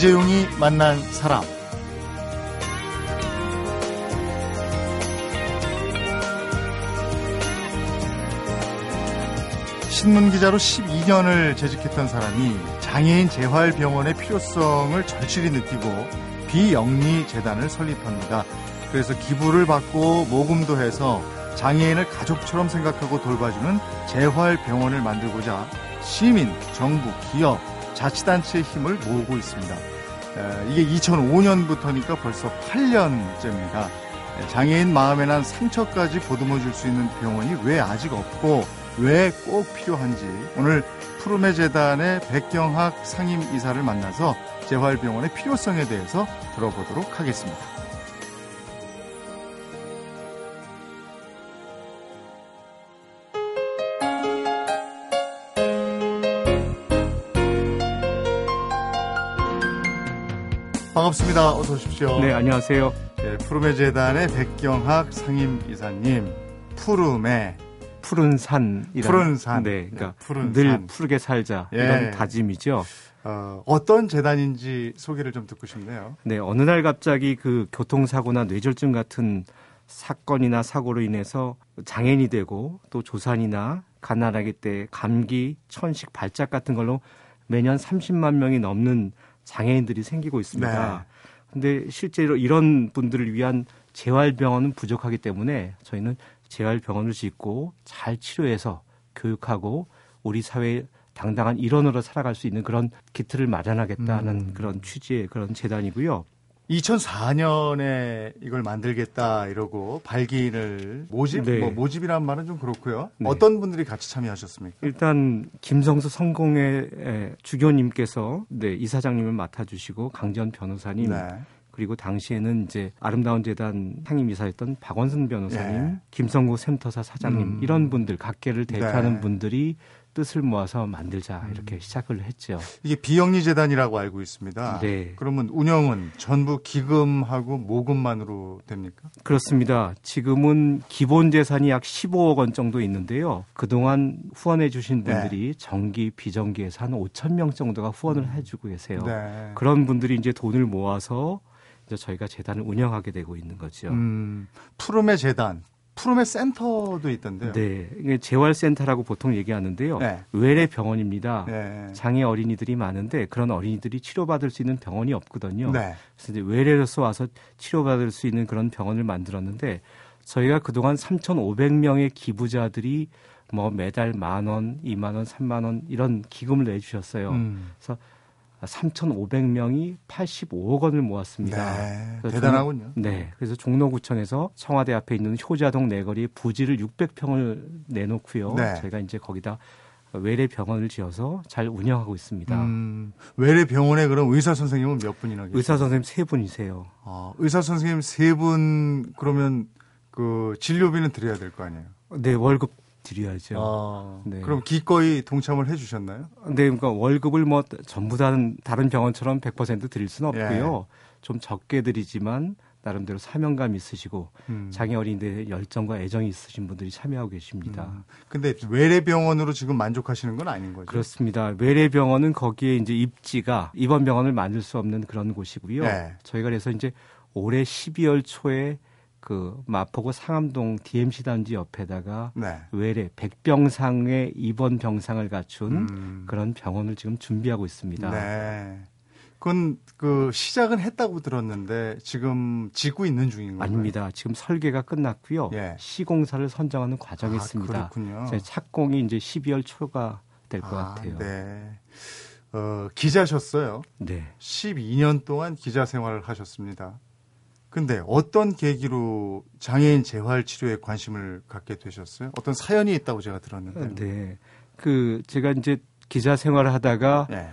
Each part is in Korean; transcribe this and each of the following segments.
이재용이 만난 사람. 신문 기자로 12년을 재직했던 사람이 장애인 재활병원의 필요성을 절실히 느끼고 비영리 재단을 설립합니다. 그래서 기부를 받고 모금도 해서 장애인을 가족처럼 생각하고 돌봐주는 재활병원을 만들고자 시민, 정부, 기업, 자치단체의 힘을 모으고 있습니다. 이게 2005년부터니까 벌써 8년째입니다. 장애인 마음에 난 상처까지 보듬어 줄 수 있는 병원이 왜 아직 없고 왜 꼭 필요한지 오늘 푸르메 재단의 백경학 상임 이사를 만나서 재활병원의 필요성에 대해서 들어보도록 하겠습니다. 반갑습니다. 어서 오십시오. 네, 안녕하세요. 네, 푸르메 재단의 백경학 상임 이사님. 푸르메 푸른 산이라 푸른 산. 네, 그러니까 네, 푸른 늘 산. 푸르게 살자 예. 이런 다짐이죠. 어, 어떤 재단인지 소개를 좀 듣고 싶네요. 네, 어느 날 갑자기 그 교통사고나 뇌졸중 같은 사건이나 사고로 인해서 장애인이 되고 또 조산이나 가난하기 때 감기, 천식, 발작 같은 걸로 매년 30만 명이 넘는 장애인들이 생기고 있습니다. 네. 근데 실제로 이런 분들을 위한 재활병원은 부족하기 때문에 저희는 재활병원을 짓고 잘 치료해서 교육하고 우리 사회에 당당한 일원으로 살아갈 수 있는 그런 기틀을 마련하겠다는 음. 그런 취지의 그런 재단이고요. 2004년에 이걸 만들겠다 이러고 발기인을 모집 네. 뭐 모집이란 말은 좀 그렇고요. 네. 어떤 분들이 같이 참여하셨습니까? 일단 김성수 성공회 에, 주교님께서 네, 이사장님을 맡아주시고 강전 변호사님 네. 그리고 당시에는 이제 아름다운 재단 상임이사였던 박원순 변호사님, 예. 김성구 샘터사 사장님 음. 이런 분들 각계를 대표하는 네. 분들이 뜻을 모아서 만들자 음. 이렇게 시작을 했죠. 이게 비영리 재단이라고 알고 있습니다. 네. 그러면 운영은 전부 기금하고 모금만으로 됩니까? 그렇습니다. 지금은 기본 재산이 약 15억 원 정도 있는데요. 그동안 후원해 주신 네. 분들이 정기, 비정기에서 한 5천 명 정도가 후원을 해 주고 계세요. 네. 그런 분들이 이제 돈을 모아서 이제 저희가 재단을 운영하게 되고 있는 거죠. 음, 푸르메 재단, 푸르메 센터도 있던데요. 네, 이게 재활센터라고 보통 얘기하는데요. 네. 외래 병원입니다. 네. 장애 어린이들이 많은데 그런 어린이들이 치료받을 수 있는 병원이 없거든요. 네. 그래서 이제 외래로서 와서 치료받을 수 있는 그런 병원을 만들었는데 저희가 그동안 3,500명의 기부자들이 뭐 매달 만 원, 이만 원, 삼만 원 이런 기금을 내주셨어요. 음. 3,500명이 85억 원을 모았습니다. 네. 대단하군요. 네. 그래서 종로구청에서 청와대 앞에 있는 효자동 내거리 부지를 600평을 내놓고요. 네. 저희가 이제 거기다 외래 병원을 지어서 잘 운영하고 있습니다. 음, 외래 병원에 그럼 의사 선생님은 몇 분이나 계세요? 의사 선생님 세 분이세요. 아, 의사 선생님 세 분 그러면 그 진료비는 드려야 될 거 아니에요? 네, 월급 드려야죠. 아, 네. 그럼 기꺼이 동참을 해주셨나요? 근데 그러니까 월급을 뭐 전부 다 다른 병원처럼 100% 드릴 수는 예. 없고요. 좀 적게 드리지만 나름대로 사명감 있으시고 음. 장애 어린이들의 열정과 애정이 있으신 분들이 참여하고 계십니다. 음. 근데 외래 병원으로 지금 만족하시는 건 아닌 거죠? 그렇습니다. 외래병원은 거기에 이제 입지가 입원 병원을 만들 수 없는 그런 곳이고요. 네. 저희가 그래서 이제 올해 12월 초에 그 마포구 상암동 DMC 단지 옆에다가 네. 외래 100병상의 입원 병상을 갖춘 음. 그런 병원을 지금 준비하고 있습니다. 네. 그건 그 시작은 했다고 들었는데 지금 짓고 있는 중인 건가요? 아닙니다. 지금 설계가 끝났고요. 예. 시공사를 선정하는 과정이 아, 있습니다. 그렇군요. 착공이 이제 12월 초가 될것 아, 같아요. 네. 어, 기자셨어요. 네. 12년 동안 기자 생활을 하셨습니다. 근데 어떤 계기로 장애인 재활 치료에 관심을 갖게 되셨어요? 어떤 사연이 있다고 제가 들었는데. 네. 그 제가 이제 기자 생활을 하다가 네.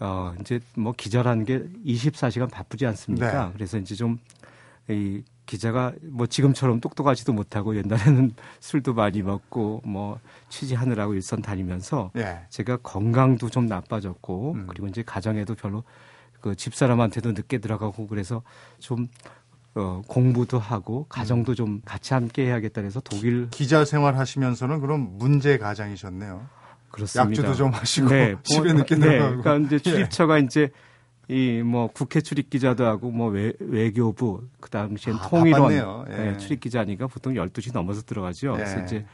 어 이제 뭐 기자라는 게 24시간 바쁘지 않습니까? 네. 그래서 이제 좀 이 기자가 뭐 지금처럼 똑똑하지도 못하고 옛날에는 술도 많이 먹고 뭐 취재하느라고 일선 다니면서 네. 제가 건강도 좀 나빠졌고 음. 그리고 이제 가정에도 별로 그 집사람한테도 늦게 들어가고 그래서 좀 어, 공부도 하고 가정도 음. 좀 같이 함께 해야겠다 해서 독일 기자 생활 하시면서는 그럼 문제 가장이셨네요. 그렇습니다. 약주도 좀 하시고 네, 집에 뭐, 늦게 네, 들어가고. 그러니까 이제 출입처가 이제 이 뭐 국회 출입 기자도 하고 뭐 외, 외교부 그 당시엔 아, 통일원 바빴네요. 예. 네, 출입 기자니까 보통 12시 넘어서 들어가죠. 예. 그래서 이제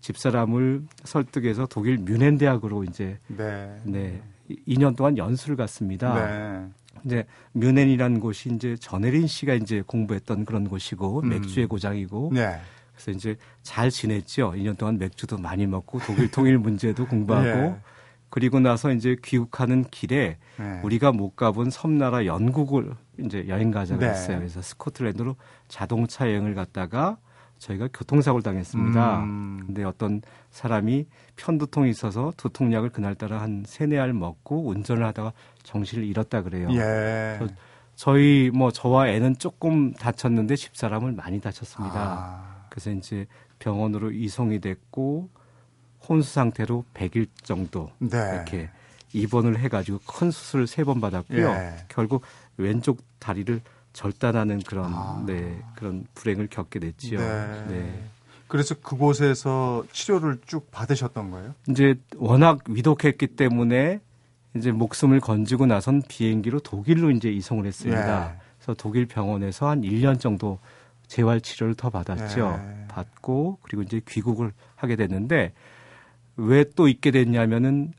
집사람을 설득해서 독일 뮌헨 대학으로 이제 네. 네 2년 동안 연수를 갔습니다. 네. 이제 뮌헨이라는 곳이 이제 전혜린 씨가 이제 공부했던 그런 곳이고 음. 맥주의 고장이고 네. 그래서 이제 잘 지냈죠. 2년 동안 맥주도 많이 먹고 독일 통일 문제도 공부하고 예. 그리고 나서 이제 귀국하는 길에 네. 우리가 못 가본 섬나라 영국을 이제 여행 가자고 네. 했어요. 그래서 스코틀랜드로 자동차 여행을 갔다가 저희가 교통사고를 당했습니다. 음. 근데 어떤 사람이 편두통이 있어서 두통약을 그날따라 한 세네 알 먹고 운전을 하다가 정신을 잃었다 그래요. 예. 저- 저희 뭐 저와 애는 조금 다쳤는데 집사람을 많이 다쳤습니다. 아. 그래서 이제 병원으로 이송이 됐고 혼수 상태로 100일 정도 네. 이렇게 입원을 해가지고 큰 수술을 세 번 받았고요. 예. 결국 왼쪽 다리를 절단하는 그런 아. 네 그런 불행을 겪게 됐지요. 네. 네. 그래서 그곳에서 치료를 쭉 받으셨던 거예요? 이제 워낙 위독했기 때문에 이제 목숨을 건지고 나선 비행기로 독일로 이제 이송을 했습니다. 예. 그래서 독일 병원에서 한 1년 정도 재활 치료를 더 받았죠. 예. 받고 그리고 이제 귀국을 하게 됐는데 왜 또 있게 됐냐면은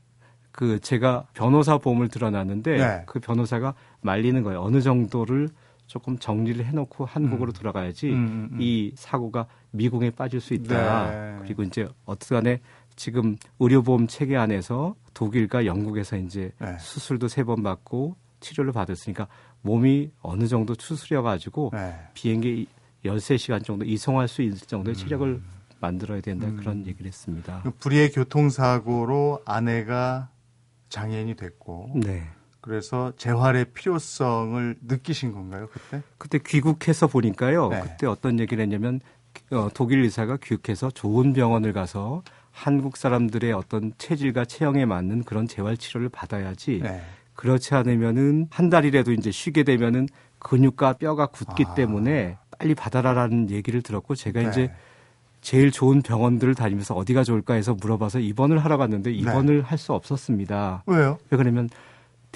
그 제가 변호사 보험을 들어놨는데 네. 그 변호사가 말리는 거예요. 어느 정도를 조금 정리를 해놓고 한국으로 음. 돌아가야지 음, 음, 음. 이 사고가 미궁에 빠질 수 있다. 네. 그리고 이제 어떻게간에 지금 의료보험 체계 안에서 독일과 영국에서 이제 네. 수술도 세 번 받고 치료를 받았으니까 몸이 어느 정도 추스려 가지고 네. 비행기 13시간 정도 이송할 수 있을 정도의 체력을 만들어야 된다 음. 그런 얘기를 했습니다. 그 불의의 교통사고로 아내가 장애인이 됐고 네. 그래서 재활의 필요성을 느끼신 건가요 그때? 그때 귀국해서 보니까요. 네. 그때 어떤 얘기를 했냐면 어, 독일 의사가 귀국해서 좋은 병원을 가서 한국 사람들의 어떤 체질과 체형에 맞는 그런 재활 치료를 받아야지 네. 그렇지 않으면은 한 달이라도 이제 쉬게 되면은 근육과 뼈가 굳기 아. 때문에 빨리 받아라라는 얘기를 들었고 제가 네. 이제 제일 좋은 병원들을 다니면서 어디가 좋을까 해서 물어봐서 입원을 하러 갔는데 네. 입원을 할수 없었습니다. 왜요? 왜 그러냐면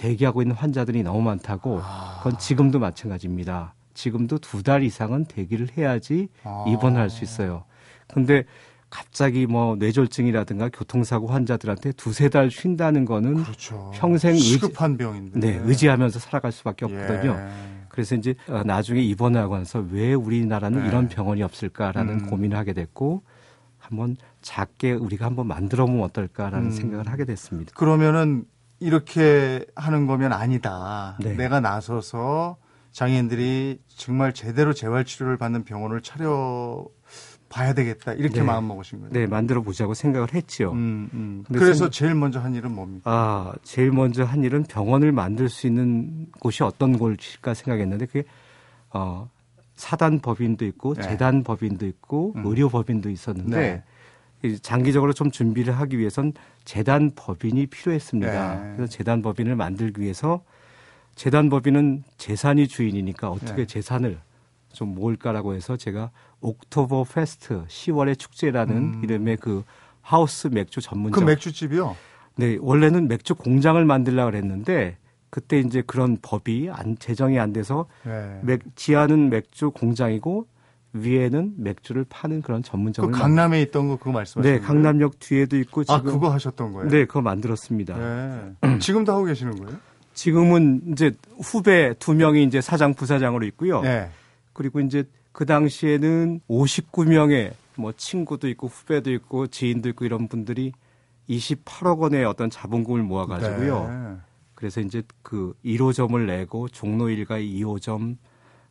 대기하고 있는 환자들이 너무 많다고 아. 그건 지금도 마찬가지입니다. 지금도 두 달 이상은 대기를 해야지 아. 입원을 할수 있어요. 근데 갑자기 뭐 뇌졸중이라든가 교통사고 환자들한테 두세 달 쉰다는 거는 그렇죠. 평생 의지- 시급한 병인데. 네, 의지하면서 살아갈 수밖에 없거든요. 예. 그래서 이제 어, 나중에 입원을 하고 나서 왜 우리나라는 네. 이런 병원이 없을까라는 음. 고민을 하게 됐고 한번 작게 우리가 한번 만들어 보면 어떨까라는 음. 생각을 하게 됐습니다. 그러면은 이렇게 하는 거면 아니다. 네. 내가 나서서 장애인들이 정말 제대로 재활 치료를 받는 병원을 차려 봐야 되겠다. 이렇게 네. 마음 먹으신 거예요. 네, 만들어 보자고 생각을 했지요. 음, 음. 그래서 생- 제일 먼저 한 일은 뭡니까? 아, 제일 먼저 한 일은 병원을 만들 수 있는 곳이 어떤 곳일까 생각했는데 그게 어 사단 법인도 있고 네. 재단 법인도 있고 음. 의료 법인도 있었는데 네. 이 장기적으로 좀 준비를 하기 위해선 재단 법인이 필요했습니다. 네. 그래서 재단 법인을 만들기 위해서 재단 법인은 재산이 주인이니까 어떻게 네. 재산을 좀 모을까라고 해서 제가 옥토버 페스트 10월의 축제라는 음. 이름의 그 하우스 맥주 그 전문점 맥주집이요? 네, 원래는 맥주 공장을 만들려고 그랬는데 그때 이제 그런 법이 안 제정이 안 돼서 네. 맥, 지하는 맥주 공장이고 위에는 맥주를 파는 그런 그 전문점을 강남에 있던 거 그거 만... 말씀하시는 네, 거예요? 강남역 뒤에도 있고 지금 아, 그거 하셨던 거예요? 네, 그거 만들었습니다. 네. 지금도 하고 계시는 거예요? 지금은 이제 후배 두 명이 이제 사장 부사장으로 있고요. 네. 그리고 이제 그 당시에는 59명의 뭐 친구도 있고 후배도 있고 지인도 있고 이런 분들이 28억 원의 어떤 자본금을 모아가지고요. 네. 그래서 이제 그 1호점을 내고 종로 1가 2호점,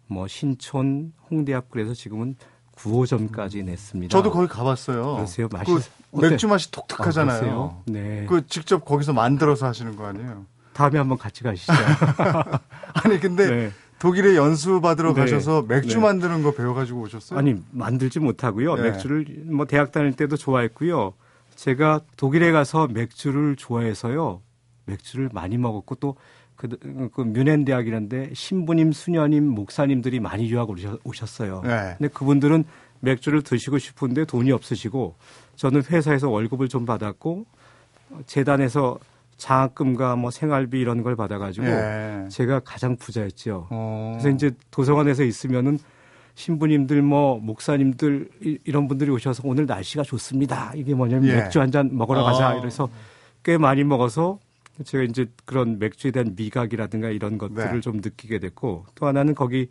뭐 신촌, 홍대 앞 그래서 지금은 9호점까지 냈습니다. 저도 거기 가봤어요. 그러세요? 그 맛있- 어때? 맥주 맛이 아, 독특하잖아요. 그러세요? 네. 그 직접 거기서 만들어서 하시는 거 아니에요? 다음에 한번 같이 가시죠. 아니 근데 네. 독일에 연수 받으러 네. 가셔서 맥주 네. 만드는 거 배워가지고 오셨어요? 아니 만들지 못하고요. 네. 맥주를 뭐 대학 다닐 때도 좋아했고요. 제가 독일에 가서 맥주를 좋아해서요. 맥주를 많이 먹었고 또 그, 그 뮌헨 대학이라는데 신부님, 수녀님, 목사님들이 많이 유학 오셨- 오셨어요. 네. 근데 그분들은 맥주를 드시고 싶은데 돈이 없으시고 저는 회사에서 월급을 좀 받았고 재단에서 장학금과 뭐 생활비 이런 걸 받아가지고 예. 제가 가장 부자였죠. 어. 그래서 이제 도서관에서 있으면은 신부님들 뭐 목사님들 이- 이런 분들이 오셔서 오늘 날씨가 좋습니다. 이게 뭐냐면 예. 맥주 한 잔 먹으러 가자. 아. 이래서 꽤 많이 먹어서 제가 이제 그런 맥주에 대한 미각이라든가 이런 것들을 네. 좀 느끼게 됐고 또 하나는 거기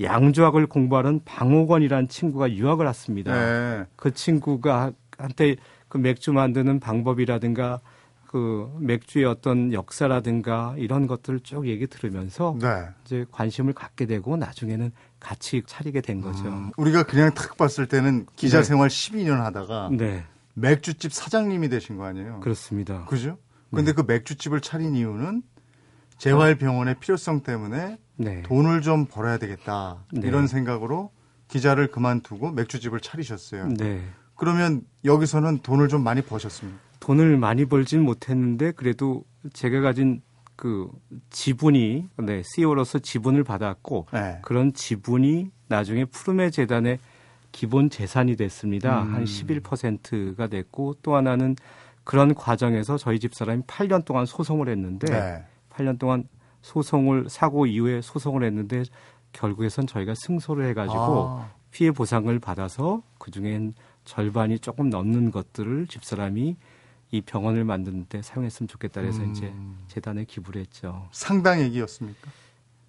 양조학을 공부하는 방옥원이라는 친구가 유학을 왔습니다. 네. 그 친구가 한테 그 맥주 만드는 방법이라든가 그 맥주의 어떤 역사라든가 이런 것들을 쭉 얘기 들으면서 네. 이제 관심을 갖게 되고 나중에는 같이 차리게 된 거죠. 음, 우리가 그냥 탁 봤을 때는 기자 네. 생활 12년 하다가 네, 맥주집 사장님이 되신 거 아니에요? 그렇습니다. 그죠? 근데 그 맥주집을 차린 이유는 재활병원의 필요성 때문에 네, 돈을 좀 벌어야 되겠다. 네. 이런 생각으로 기자를 그만두고 맥주집을 차리셨어요. 네. 그러면 여기서는 돈을 좀 많이 버셨습니다. 돈을 많이 벌진 못했는데 그래도 제가 가진 그 지분이 네, CEO로서 지분을 받았고 네. 그런 지분이 나중에 푸르메 재단의 기본 재산이 됐습니다. 음. 한 11%가 됐고 또 하나는 그런 과정에서 저희 집사람이 8년 동안 소송을 했는데 네. 8년 동안 소송을 사고 이후에 소송을 했는데 결국에선 저희가 승소를 해가지고 아, 피해 보상을 받아서 그 중엔 절반이 조금 넘는 것들을 집사람이 이 병원을 만드는데 사용했으면 좋겠다 그래서 음. 이제 재단에 기부를 했죠. 상당 액이었습니까?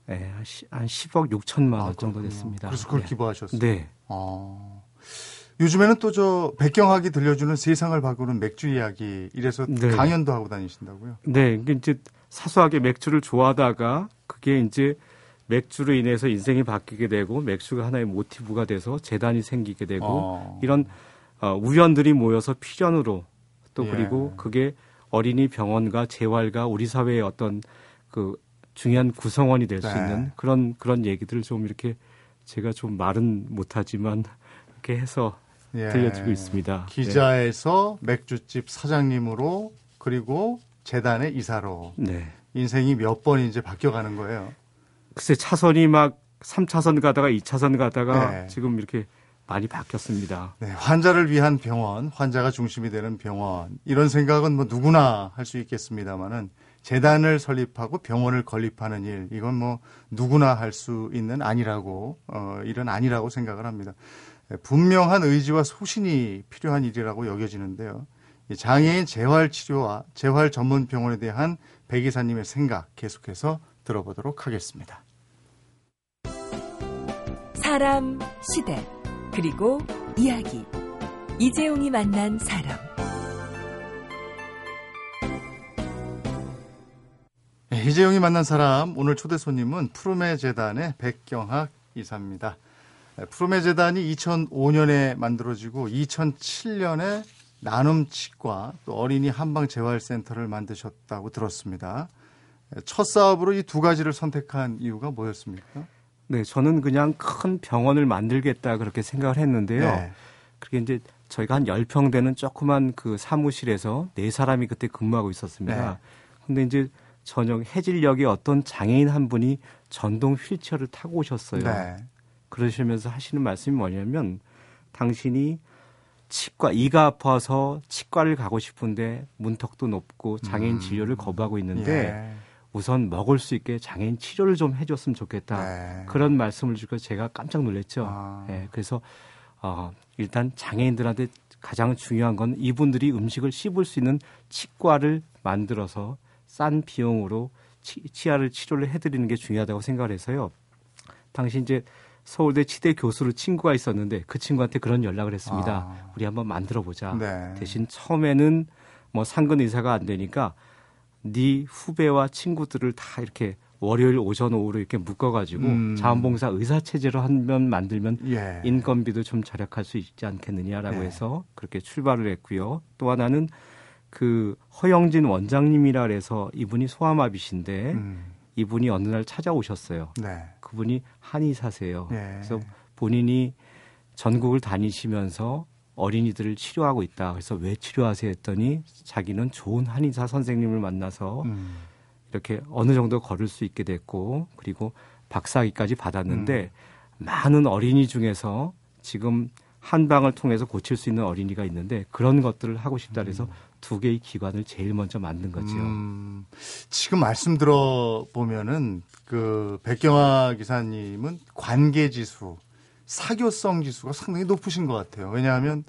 네, 한, 시- 한 10억 6천만 원 아, 정도. 됐습니다. 그래서 그걸 네. 기부하셨어요. 네. 아. 요즘에는 또 저 백경학이 들려주는 세상을 바꾸는 맥주 이야기 이래서 네. 강연도 하고 다니신다고요? 네, 이게 이제 사소하게 맥주를 좋아하다가 그게 이제 맥주로 인해서 인생이 바뀌게 되고 맥주가 하나의 모티브가 돼서 재단이 생기게 되고 어. 이런 어, 우연들이 모여서 필연으로 또 예. 그리고 그게 어린이 병원과 재활과 우리 사회의 어떤 그 중요한 구성원이 될수 네. 있는 그런 그런 얘기들을 좀 이렇게 제가 좀 말은 못하지만 이렇게 해서 예. 들려주고 있습니다. 기자에서 맥주집 사장님으로 그리고 재단의 이사로 네. 네. 인생이 몇 번 이제 바뀌어가는 거예요. 글쎄 차선이 막 3차선 가다가 2차선 가다가 네. 지금 이렇게 많이 바뀌었습니다. 네, 환자를 위한 병원, 환자가 중심이 되는 병원 이런 생각은 뭐 누구나 할 수 있겠습니다만은 재단을 설립하고 병원을 건립하는 일 이건 뭐 누구나 할 수 있는 아니라고 어, 일은 아니라고 생각을 합니다. 네, 분명한 의지와 소신이 필요한 일이라고 여겨지는데요. 이 장애인 재활 치료와 재활 전문 병원에 대한 백 이사님의 생각 계속해서 들어보도록 하겠습니다. 사람, 시대, 그리고 이야기. 이재용이 만난 사람. 네, 이재용이 만난 사람 오늘 초대 손님은 푸르메 재단의 백경학 이사입니다. 네, 푸르메 재단이 2005년에 만들어지고 2007년에 나눔 치과 또 어린이 한방 재활센터를 만드셨다고 들었습니다. 네, 첫 사업으로 이 두 가지를 선택한 이유가 뭐였습니까? 네, 저는 그냥 큰 병원을 만들겠다 그렇게 생각을 했는데요. 네. 그게 이제 저희가 한 10평 되는 조그만 그 사무실에서 네 사람이 그때 근무하고 있었습니다. 네. 근데 이제 저녁 해질녘에 어떤 장애인 한 분이 전동 휠체어를 타고 오셨어요. 네. 그러시면서 하시는 말씀이 뭐냐면 당신이 치과 이가 아파서 치과를 가고 싶은데 문턱도 높고 장애인 음. 진료를 거부하고 있는데 예. 우선 먹을 수 있게 장애인 치료를 좀 해줬으면 좋겠다. 네. 그런 말씀을 주고 제가 깜짝 놀랐죠. 아. 예, 그래서 어, 일단 장애인들한테 가장 중요한 건 이분들이 음식을 씹을 수 있는 치과를 만들어서 싼 비용으로 치, 치아를 치료를 해드리는 게 중요하다고 생각을 해서요. 당시 이제 서울대 치대 교수로 친구가 있었는데 그 친구한테 그런 연락을 했습니다. 아. 우리 한번 만들어 보자. 네. 대신 처음에는 뭐 상근 의사가 안 되니까 네 후배와 친구들을 다 이렇게 월요일 오전 오후로 이렇게 묶어가지고 음. 자원봉사 의사 체제로 한 면 만들면 예. 인건비도 좀 절약할 수 있지 않겠느냐라고 네. 해서 그렇게 출발을 했고요. 또 하나는 그 허영진 원장님이라 그래서 이분이 소아마비신데 음. 이분이 어느 날 찾아오셨어요. 네. 그분이 한의사세요. 예. 그래서 본인이 전국을 다니시면서 어린이들을 치료하고 있다. 그래서 왜 치료하세요 했더니 자기는 좋은 한의사 선생님을 만나서 음. 이렇게 어느 정도 걸을 수 있게 됐고 그리고 박사학위까지 받았는데 음. 많은 어린이 중에서 지금 한방을 통해서 고칠 수 있는 어린이가 있는데 그런 것들을 하고 싶다 그래서 두 개의 기관을 제일 먼저 만든 거죠. 음, 지금 말씀 들어보면은 그 백경화 기사님은 관계 지수, 사교성 지수가 상당히 높으신 것 같아요. 왜냐하면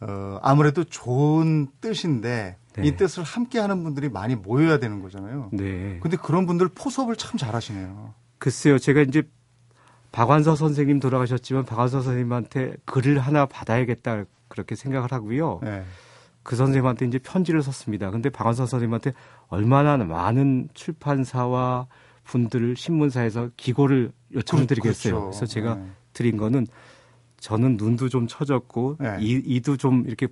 어, 아무래도 좋은 뜻인데 네. 이 뜻을 함께 하는 분들이 많이 모여야 되는 거잖아요. 네. 근데 그런 분들 포섭을 참 잘하시네요. 글쎄요. 제가 이제 박완서 선생님 돌아가셨지만 박완서 선생님한테 글을 하나 받아야겠다 그렇게 생각을 하고요. 네. 그 선생님한테 이제 편지를 썼습니다. 근데 박완서 선생님한테 얼마나 많은 출판사와 분들을 신문사에서 기고를 요청드리겠어요. 그렇죠. 그래서 제가 네. 드린 거는 저는 눈도 좀 처졌고 네. 이, 이도 좀 이렇게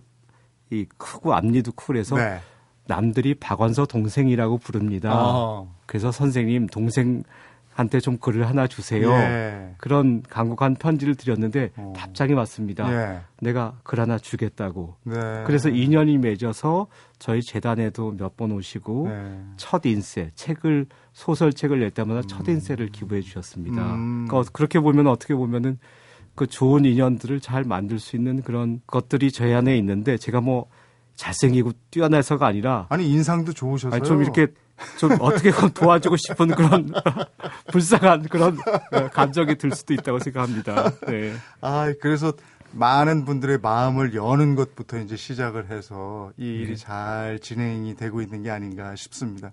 이 크고 앞니도 그래서 네. 남들이 박완서 동생이라고 부릅니다. 아. 그래서 선생님 동생 한테 좀 글을 하나 주세요. 예. 그런 간곡한 편지를 드렸는데 어. 답장이 왔습니다. 예. 내가 글 하나 주겠다고. 네. 그래서 인연이 맺어서 저희 재단에도 몇 번 오시고 네. 첫 인쇄 책을 소설책을 낼 때마다 음. 첫 인쇄를 기부해 주셨습니다. 음. 그러니까 그렇게 보면 어떻게 보면은 그 좋은 인연들을 잘 만들 수 있는 그런 것들이 저희 안에 있는데 제가 뭐 잘생기고 뛰어나서가 아니라 아니 인상도 좋으셔서요. 아니, 좀 이렇게 좀 어떻게 도와주고 싶은 그런 불쌍한 그런 감정이 들 수도 있다고 생각합니다. 네. 아 그래서 많은 분들의 마음을 여는 것부터 이제 시작을 해서 이 일이 네. 잘 진행이 되고 있는 게 아닌가 싶습니다.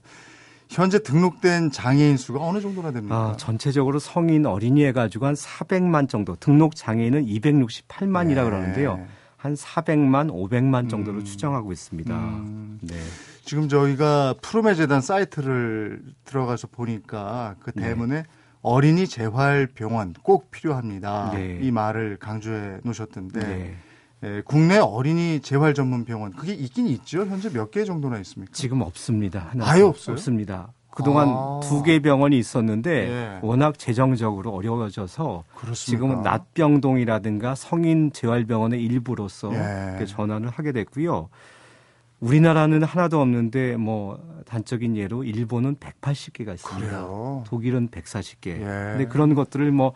현재 등록된 장애인 수가 어느 정도나 됩니까? 아, 전체적으로 성인 어린이 해가지고 한 400만 정도, 등록 장애인은 268만이라 네. 그러는데요. 한 400만, 500만 정도로 음. 추정하고 있습니다. 음. 네. 지금 저희가 푸르메 재단 사이트를 들어가서 보니까 그 네. 대문에 네. 어린이 재활 병원 꼭 필요합니다. 네. 이 말을 강조해 놓으셨던데 네. 예, 국내 어린이 재활 전문 병원 그게 있긴 있죠. 현재 몇 개 정도나 있습니까? 지금 없습니다. 아예 없어요? 없습니다. 그동안 아. 두개 병원이 있었는데 예. 워낙 재정적으로 어려워져서 그렇습니까? 지금은 낫병동이라든가 성인 재활병원의 일부로서 예. 전환을 하게 됐고요. 우리나라는 하나도 없는데 뭐 단적인 예로 일본은 180개가 있습니다. 그래요? 독일은 140개. 예. 근데 그런 것들을 뭐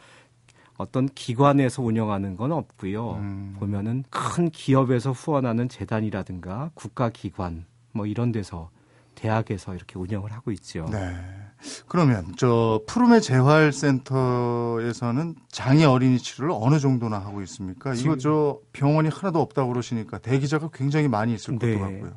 어떤 기관에서 운영하는 건 없고요. 음. 보면은 큰 기업에서 후원하는 재단이라든가 국가기관 뭐 이런 데서 대학에서 이렇게 운영을 하고 있죠. 네. 그러면 저 푸르메 재활센터에서는 장애 어린이 치료를 어느 정도나 하고 있습니까? 이거 저 병원이 하나도 없다고 그러시니까 대기자가 굉장히 많이 있을 네. 것도 같고요.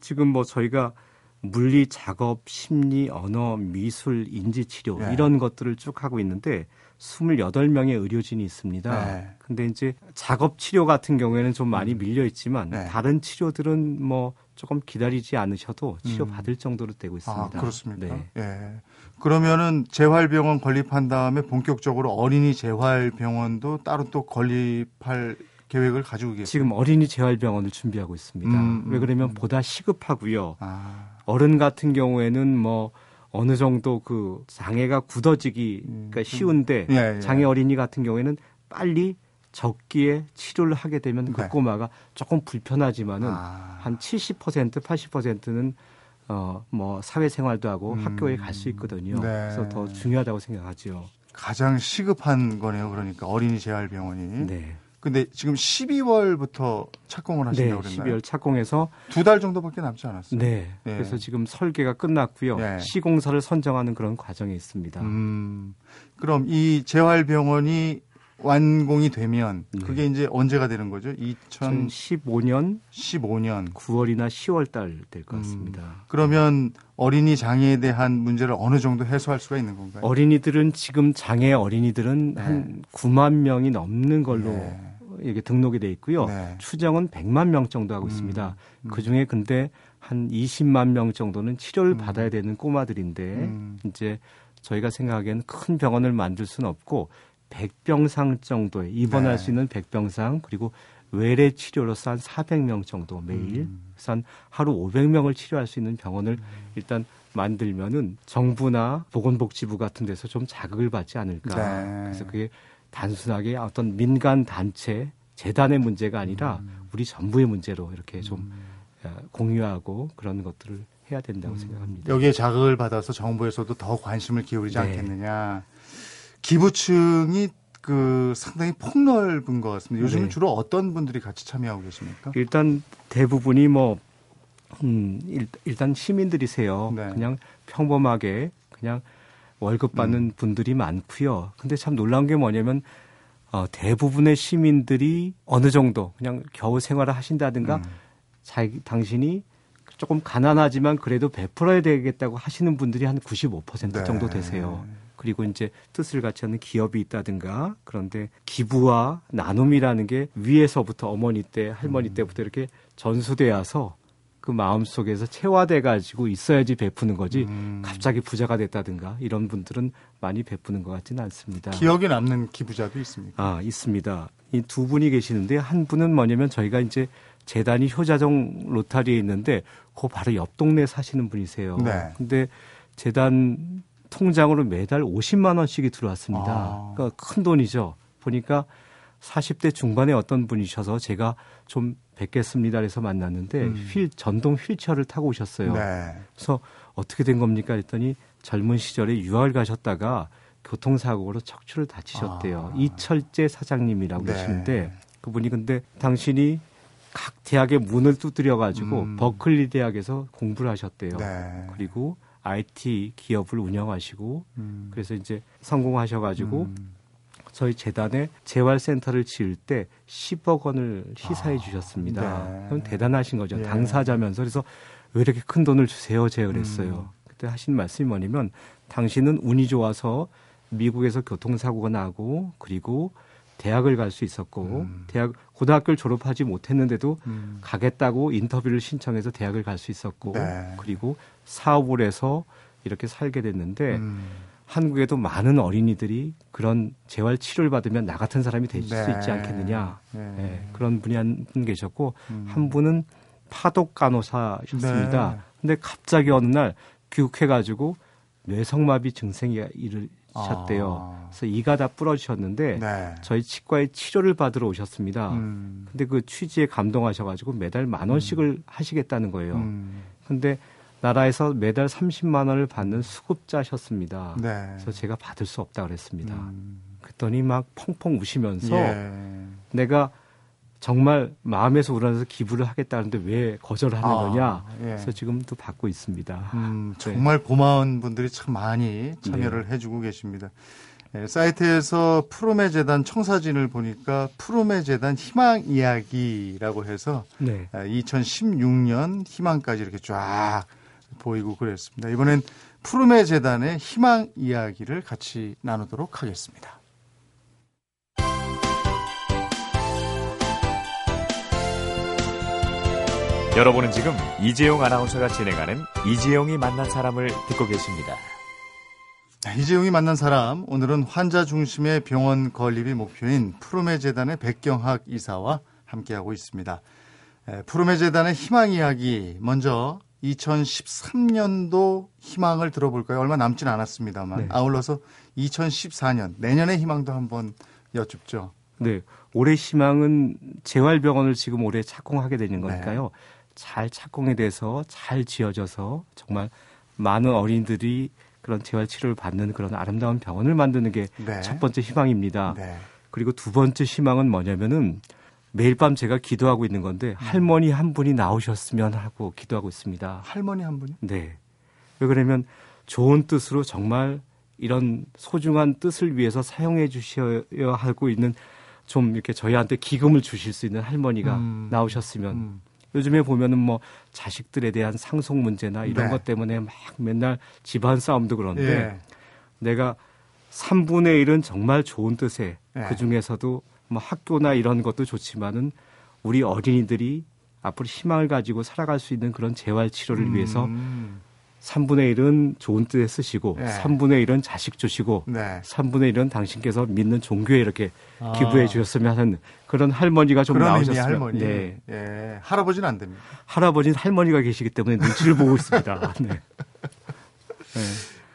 지금 뭐 저희가 물리, 작업, 심리, 언어, 미술, 인지 치료 네. 이런 것들을 쭉 하고 있는데 28명의 의료진이 있습니다. 네. 근데 이제 작업 치료 같은 경우에는 좀 많이 음. 밀려 있지만 네. 다른 치료들은 뭐 조금 기다리지 않으셔도 치료 음. 받을 정도로 되고 있습니다. 아, 그렇습니까? 네. 예. 그러면은 재활병원 건립한 다음에 본격적으로 어린이 재활병원도 따로 또 건립할 계획을 가지고 계세요? 지금 어린이 재활병원을 준비하고 있습니다. 음, 음, 왜 그러면 음. 보다 시급하고요. 아. 어른 같은 경우에는 뭐 어느 정도 그 장애가 굳어지기가 음, 음. 쉬운데 예, 예. 장애 어린이 같은 경우에는 빨리 적기에 치료를 하게 되면 그 네. 꼬마가 조금 불편하지만은 아. 한 70% 80%는 어 뭐 사회생활도 하고 음. 학교에 갈 수 있거든요. 네. 그래서 더 중요하다고 생각하죠. 가장 시급한 거네요. 그러니까 어린이 재활병원이. 네. 근데 지금 12월부터 착공을 하신다고 네, 그랬나요? 12월 착공해서 두 달 정도밖에 남지 않았어요. 네. 네. 그래서 지금 설계가 끝났고요. 네. 시공사를 선정하는 그런 과정에 있습니다. 음, 그럼 이 재활병원이 완공이 되면 네. 그게 네. 이제 언제가 되는 거죠? 2015년 15년 9월이나 10월 달 될 것 같습니다. 음, 그러면 어린이 장애에 대한 문제를 어느 정도 해소할 수가 있는 건가요? 어린이들은 지금 장애 어린이들은 네. 한 9만 명이 넘는 걸로 네. 이게 등록이 돼 있고요. 네. 추정은 100만 명 정도 하고 음, 있습니다. 음. 그 중에 근데 한 20만 명 정도는 치료를 음. 받아야 되는 꼬마들인데 음. 이제 저희가 생각하기에는 큰 병원을 만들 수는 없고 백병상 정도에 입원할 네. 수 있는 백병상 그리고 외래 치료로서 한 400명 정도 매일 음. 그래서 한 하루 500명을 치료할 수 있는 병원을 음. 일단 만들면은 정부나 보건복지부 같은 데서 좀 자극을 받지 않을까. 네. 그래서 그게 단순하게 어떤 민간 단체 재단의 문제가 아니라 음. 우리 정부의 문제로 이렇게 좀 음. 어, 공유하고 그런 것들을 해야 된다고 음. 생각합니다. 여기에 자극을 받아서 정부에서도 더 관심을 기울이지 네. 않겠느냐. 기부층이 그 상당히 폭넓은 것 같습니다. 요즘은 네. 주로 어떤 분들이 같이 참여하고 계십니까? 일단 대부분이 뭐 음, 일, 단 시민들이세요. 네. 그냥 평범하게 그냥 월급 받는 음. 분들이 많고요. 근데 참 놀라운 게 뭐냐면 어, 대부분의 시민들이 어느 정도 그냥 겨우 생활을 하신다든가 음. 자기 당신이 조금 가난하지만 그래도 베풀어야 되겠다고 하시는 분들이 한 95% 네. 정도 되세요. 그리고 이제 뜻을 같이 하는 기업이 있다든가 그런데 기부와 나눔이라는 게 위에서부터 어머니 때 할머니 음. 때부터 이렇게 전수되어서 그 마음 속에서 체화돼 가지고 있어야지 베푸는 거지 음. 갑자기 부자가 됐다든가 이런 분들은 많이 베푸는 것 같지는 않습니다. 기억에 남는 기부자도 있습니까? 아 있습니다. 이 두 분이 계시는데 한 분은 뭐냐면 저희가 이제 재단이 효자정 로타리에 있는데 그 바로 옆 동네 사시는 분이세요. 네. 근데 재단 통장으로 매달 50만 원씩이 들어왔습니다. 아. 그러니까 큰 돈이죠. 보니까 40대 중반에 어떤 분이셔서 제가 좀 뵙겠습니다. 해서 만났는데 음. 휠 전동 휠체어를 타고 오셨어요. 네. 그래서 어떻게 된 겁니까? 했더니 젊은 시절에 유학을 가셨다가 교통사고로 척추를 다치셨대요. 아. 이철재 사장님이라고 네. 계시는데 그분이 근데 당신이 각 대학의 문을 두드려 가지고 음. 버클리 대학에서 공부를 하셨대요. 네. 그리고 IT 기업을 운영하시고 음. 그래서 이제 성공하셔가지고 음. 저희 재단에 재활센터를 지을 때 10억 원을 희사해 아, 주셨습니다. 네. 그럼 대단하신 거죠. 예. 당사자면서 그래서 왜 이렇게 큰 돈을 주세요? 제가 그랬어요. 음. 그때 하신 말씀이 뭐냐면 당신은 운이 좋아서 미국에서 교통사고가 나고 그리고 대학을 갈 수 있었고 음. 대학 고등학교를 졸업하지 못했는데도 음. 가겠다고 인터뷰를 신청해서 대학을 갈 수 있었고 네. 그리고 사업을 해서 이렇게 살게 됐는데 음. 한국에도 많은 어린이들이 그런 재활 치료를 받으면 나 같은 사람이 될수 네. 있지 않겠느냐 네. 네. 그런 분이 한 분 계셨고 음. 한 분은 파독 간호사셨습니다. 네. 근데 갑자기 어느 날 귀국해가지고 뇌성마비 증생이 일을 셨대요. 아. 그래서 이가 다 부러지셨는데 네. 저희 치과에 치료를 받으러 오셨습니다. 음. 근데 그 취지에 감동하셔가지고 매달 만 원씩을 음. 하시겠다는 거예요. 음. 근데 나라에서 매달 30만 원을 받는 수급자셨습니다. 네. 그래서 제가 받을 수 없다 그랬습니다. 음. 그랬더니 막 펑펑 우시면서 예. 내가 정말 마음에서 우러나서 기부를 하겠다는데 왜 거절하는 아, 거냐. 예. 그래서 지금도 받고 있습니다. 음, 네. 정말 네. 고마운 분들이 참 많이 참여를 네. 해주고 계십니다. 네, 사이트에서 푸르메 재단 청사진을 보니까 푸르메 재단 희망 이야기라고 해서 네. 2016년 아, 희망까지 이렇게 쫙 보이고 그랬습니다. 이번엔 푸르메 재단의 희망 이야기를 같이 나누도록 하겠습니다. 여러분은 지금 이재용 아나운서가 진행하는 이재용이 만난 사람을 듣고 계십니다. 이재용이 만난 사람 오늘은 환자 중심의 병원 건립이 목표인 푸르메 재단의 백경학 이사와 함께하고 있습니다. 푸르메 재단의 희망 이야기 먼저 2013년도 희망을 들어볼까요? 얼마 남진 않았습니다만 네. 아울러서 2014년 내년의 희망도 한번 여쭙죠. 네, 올해 희망은 재활병원을 지금 올해 착공하게 되는 네. 거니까요. 네. 잘 착공에 대해서 잘 지어져서 정말 많은 어린이들이 그런 재활 치료를 받는 그런 아름다운 병원을 만드는 게첫 네. 번째 희망입니다. 네. 그리고 두 번째 희망은 뭐냐면은 매일 밤 제가 기도하고 있는 건데 음. 할머니 한 분이 나오셨으면 하고 기도하고 있습니다. 할머니 한 분이? 네. 왜 그러면 좋은 뜻으로 정말 이런 소중한 뜻을 위해서 사용해 주셔야 하고 있는 좀 이렇게 저희한테 기금을 주실 수 있는 할머니가 음. 나오셨으면 음. 요즘에 보면은 뭐 자식들에 대한 상속 문제나 이런 네. 것 때문에 막 맨날 집안 싸움도 그런데 예. 내가 3분의 1은 정말 좋은 뜻에 예. 그 중에서도 뭐 학교나 이런 것도 좋지만은 우리 어린이들이 앞으로 희망을 가지고 살아갈 수 있는 그런 재활 치료를 음. 위해서 3분의 1은 좋은 뜻에 쓰시고 네. 3분의 1은 자식 주시고 네. 3분의 1은 당신께서 믿는 종교에 이렇게 아. 기부해 주셨으면 하는 그런 할머니가 좀 나오셨으면 할머니. 네. 예. 할아버지는 안 됩니다. 할아버지는 할머니가 계시기 때문에 눈치를 보고 있습니다. 네.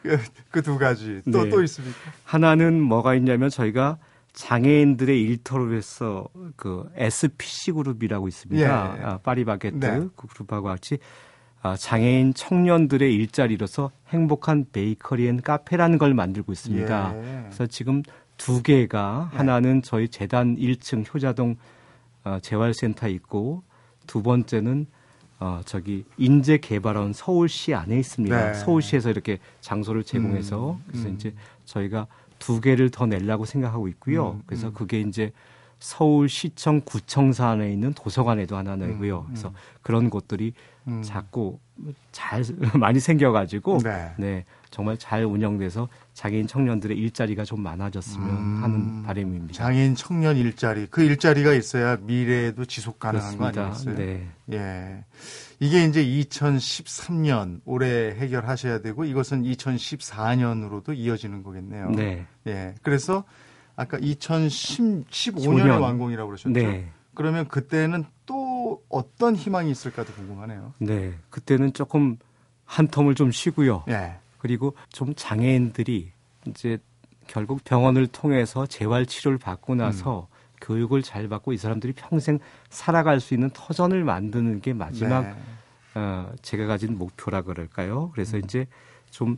네. 그두 그 가지 또또 네. 또 있습니까? 하나는 뭐가 있냐면 저희가 장애인들의 일터로 해서 그 SPC 그룹이라고 있습니다. 예. 아, 파리바게트 네. 그 그룹하고 같이 아, 장애인 청년들의 일자리로서 행복한 베이커리 앤 카페라는 걸 만들고 있습니다. 예. 그래서 지금 두 개가 네. 하나는 저희 재단 1층 효자동 어, 재활센터 있고 두 번째는 어, 저기 인재개발원 서울시 안에 있습니다. 네. 서울시에서 이렇게 장소를 제공해서 음, 그래서 음. 이제 저희가 두 개를 더 내려고 생각하고 있고요. 음, 그래서 음. 그게 이제 서울시청 구청사 안에 있는 도서관에도 하나 내고요. 음, 그래서 음. 그런 곳들이 음. 자꾸 잘 많이 생겨가지고 네. 네 정말 잘 운영돼서 장애인 청년들의 일자리가 좀 많아졌으면 음. 하는 바람입니다. 장애인 청년 일자리 그 일자리가 있어야 미래에도 지속 가능한 거 그렇습니다. 아니겠어요? 네. 예. 이게 이제 2013년 올해 해결하셔야 되고 이것은 2014년으로도 이어지는 거겠네요. 네. 예. 그래서 아까 2015년에 15년. 완공이라고 그러셨죠? 네. 그러면 그때는 또 어떤 희망이 있을까도 궁금하네요. 네. 그때는 조금 한 텀을 좀 쉬고요. 예. 그리고 좀 장애인들이 이제 결국 병원을 통해서 재활 치료를 받고 나서 음. 교육을 잘 받고 이 사람들이 평생 살아갈 수 있는 터전을 만드는 게 마지막 네. 어, 제가 가진 목표라 그럴까요? 그래서 음. 이제 좀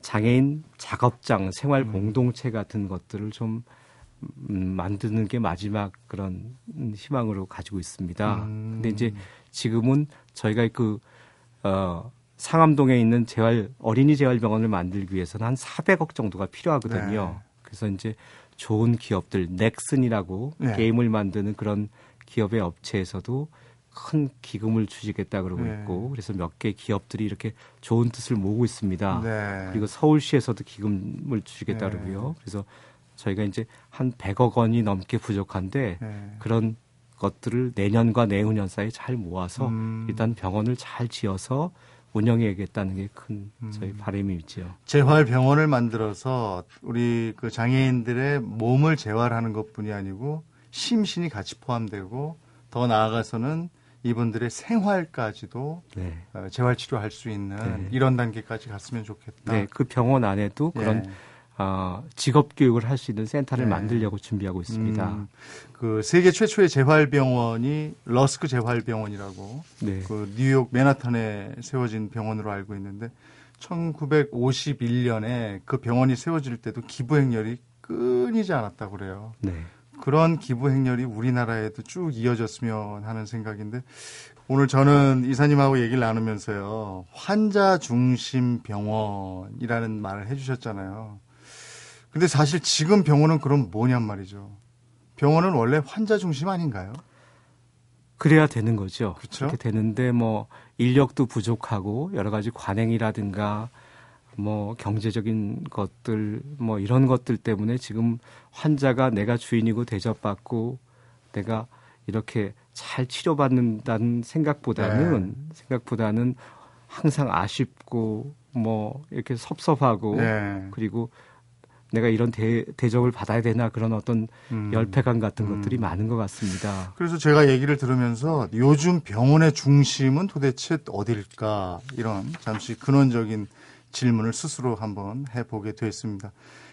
장애인 작업장, 생활 음. 공동체 같은 것들을 좀 음, 만드는 게 마지막 그런 음, 희망으로 가지고 있습니다. 음. 근데 이제 지금은 저희가 그 어, 상암동에 있는 재활 어린이 재활병원을 만들기 위해서는 한 400억 정도가 필요하거든요. 네. 그래서 이제 좋은 기업들 넥슨이라고 네. 게임을 만드는 그런 기업의 업체에서도 큰 기금을 주시겠다 그러고 네. 있고 그래서 몇 개 기업들이 이렇게 좋은 뜻을 모으고 있습니다. 네. 그리고 서울시에서도 기금을 주시겠다 네. 그러고요. 그래서 저희가 이제 한 100억 원이 넘게 부족한데 네. 그런 것들을 내년과 내후년 사이에 잘 모아서 음. 일단 병원을 잘 지어서 운영해야겠다는 게큰 음. 저희 바람이지요. 재활 병원을 만들어서 우리 그 장애인들의 몸을 재활하는 것뿐이 아니고 심신이 같이 포함되고 더 나아가서는 이분들의 생활까지도 네. 어, 재활 치료할 수 있는 네. 이런 단계까지 갔으면 좋겠다. 네, 그 병원 안에도 그런 예. 어, 직업 교육을 할 수 있는 센터를 네. 만들려고 준비하고 있습니다. 음, 그 세계 최초의 재활병원이 러스크 재활병원이라고 네. 그 뉴욕 맨하탄에 세워진 병원으로 알고 있는데 1951년에 그 병원이 세워질 때도 기부 행렬이 끊이지 않았다고 그래요. 네. 그런 기부 행렬이 우리나라에도 쭉 이어졌으면 하는 생각인데 오늘 저는 이사님하고 얘기를 나누면서요. 환자 중심 병원이라는 말을 해 주셨잖아요. 근데 사실 지금 병원은 그럼 뭐냔 말이죠. 병원은 원래 환자 중심 아닌가요? 그래야 되는 거죠. 그쵸? 그렇게 되는데 뭐 인력도 부족하고 여러 가지 관행이라든가 뭐 경제적인 것들 뭐 이런 것들 때문에 지금 환자가 내가 주인이고 대접받고 내가 이렇게 잘 치료받는다는 생각보다는 네. 생각보다는 항상 아쉽고 뭐 이렇게 섭섭하고 네. 그리고 내가 이런 대, 대접을 받아야 되나 그런 어떤 음. 열패감 같은 음. 것들이 많은 것 같습니다. 그래서 제가 얘기를 들으면서 요즘 병원의 중심은 도대체 어딜까 이런 잠시 근원적인 질문을 스스로 한번 해보게 됐습니다.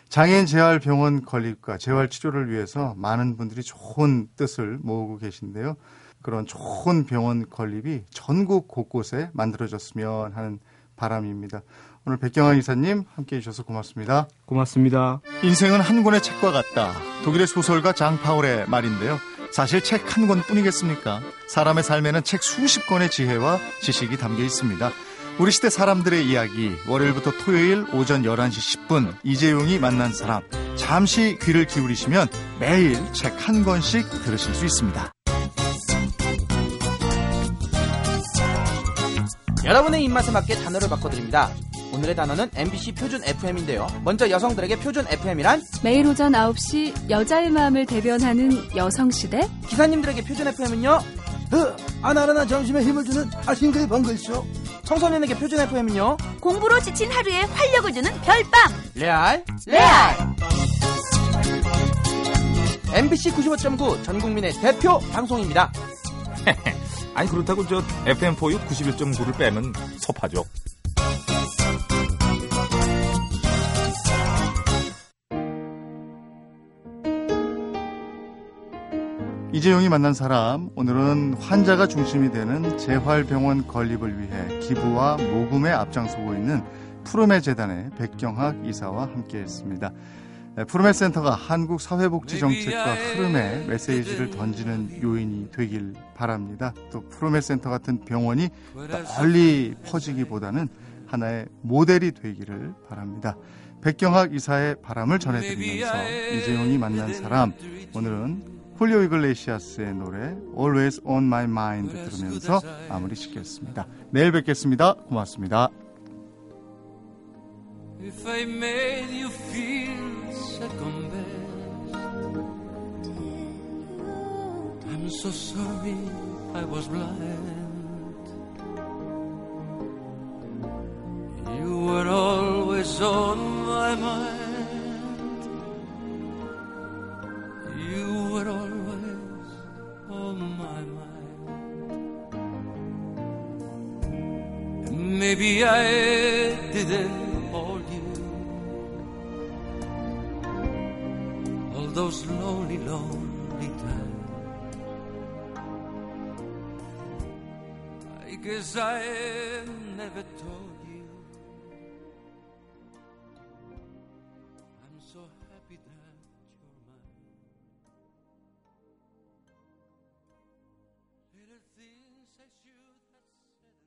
장애인 재활병원 건립과 재활 치료를 위해서 많은 분들이 좋은 뜻을 모으고 계신데요. 그런 좋은 병원 건립이 전국 곳곳에 만들어졌으면 하는 바람입니다. 오늘 백경환 이사님 함께 해주셔서 고맙습니다. 고맙습니다. 인생은 한 권의 책과 같다. 독일의 소설가 장 파울의 말인데요. 사실 책 한 권뿐이겠습니까? 사람의 삶에는 책 수십 권의 지혜와 지식이 담겨 있습니다. 우리 시대 사람들의 이야기 월요일부터 토요일 오전 11시 10분 이재용이 만난 사람 잠시 귀를 기울이시면 매일 책 한 권씩 들으실 수 있습니다. 여러분의 입맛에 맞게 단어를 바꿔드립니다. 오늘의 단어는 MBC 표준 FM인데요. 먼저 여성들에게 표준 FM이란 매일 오전 9시 여자의 마음을 대변하는 여성시대 기사님들에게 표준 FM은요. 아나라나 점심에 힘을 주는 아신들의 번글쇼 청소년에게 표준 FM은요. 공부로 지친 하루에 활력을 주는 별밤 레알 레알 MBC 95.9 전국민의 대표 방송입니다. 아니 그렇다고 저 FM4U 91.9를 빼면 섭하죠. 이재용이 만난 사람 오늘은 환자가 중심이 되는 재활병원 건립을 위해 기부와 모금에 앞장서고 있는 푸르메 재단의 백경학 이사와 함께했습니다. 푸르메 센터가 한국 사회복지 정책과 흐름에 메시지를 던지는 요인이 되길 바랍니다. 또 푸르메 센터 같은 병원이 널리 퍼지기보다는 하나의 모델이 되기를 바랍니다. 백경학 이사의 바람을 전해드리면서 이재용이 만난 사람 오늘은 폴리오 이글레시아스의 노래 Always on My Mind 들으면서 마무리 짓겠습니다. 내일 뵙겠습니다. 고맙습니다. If I made you feel best, I'm so sorry I was blind. You were always on my mind. You were always on my mind. Maybe I didn't lonely, lonely times. I guess I never told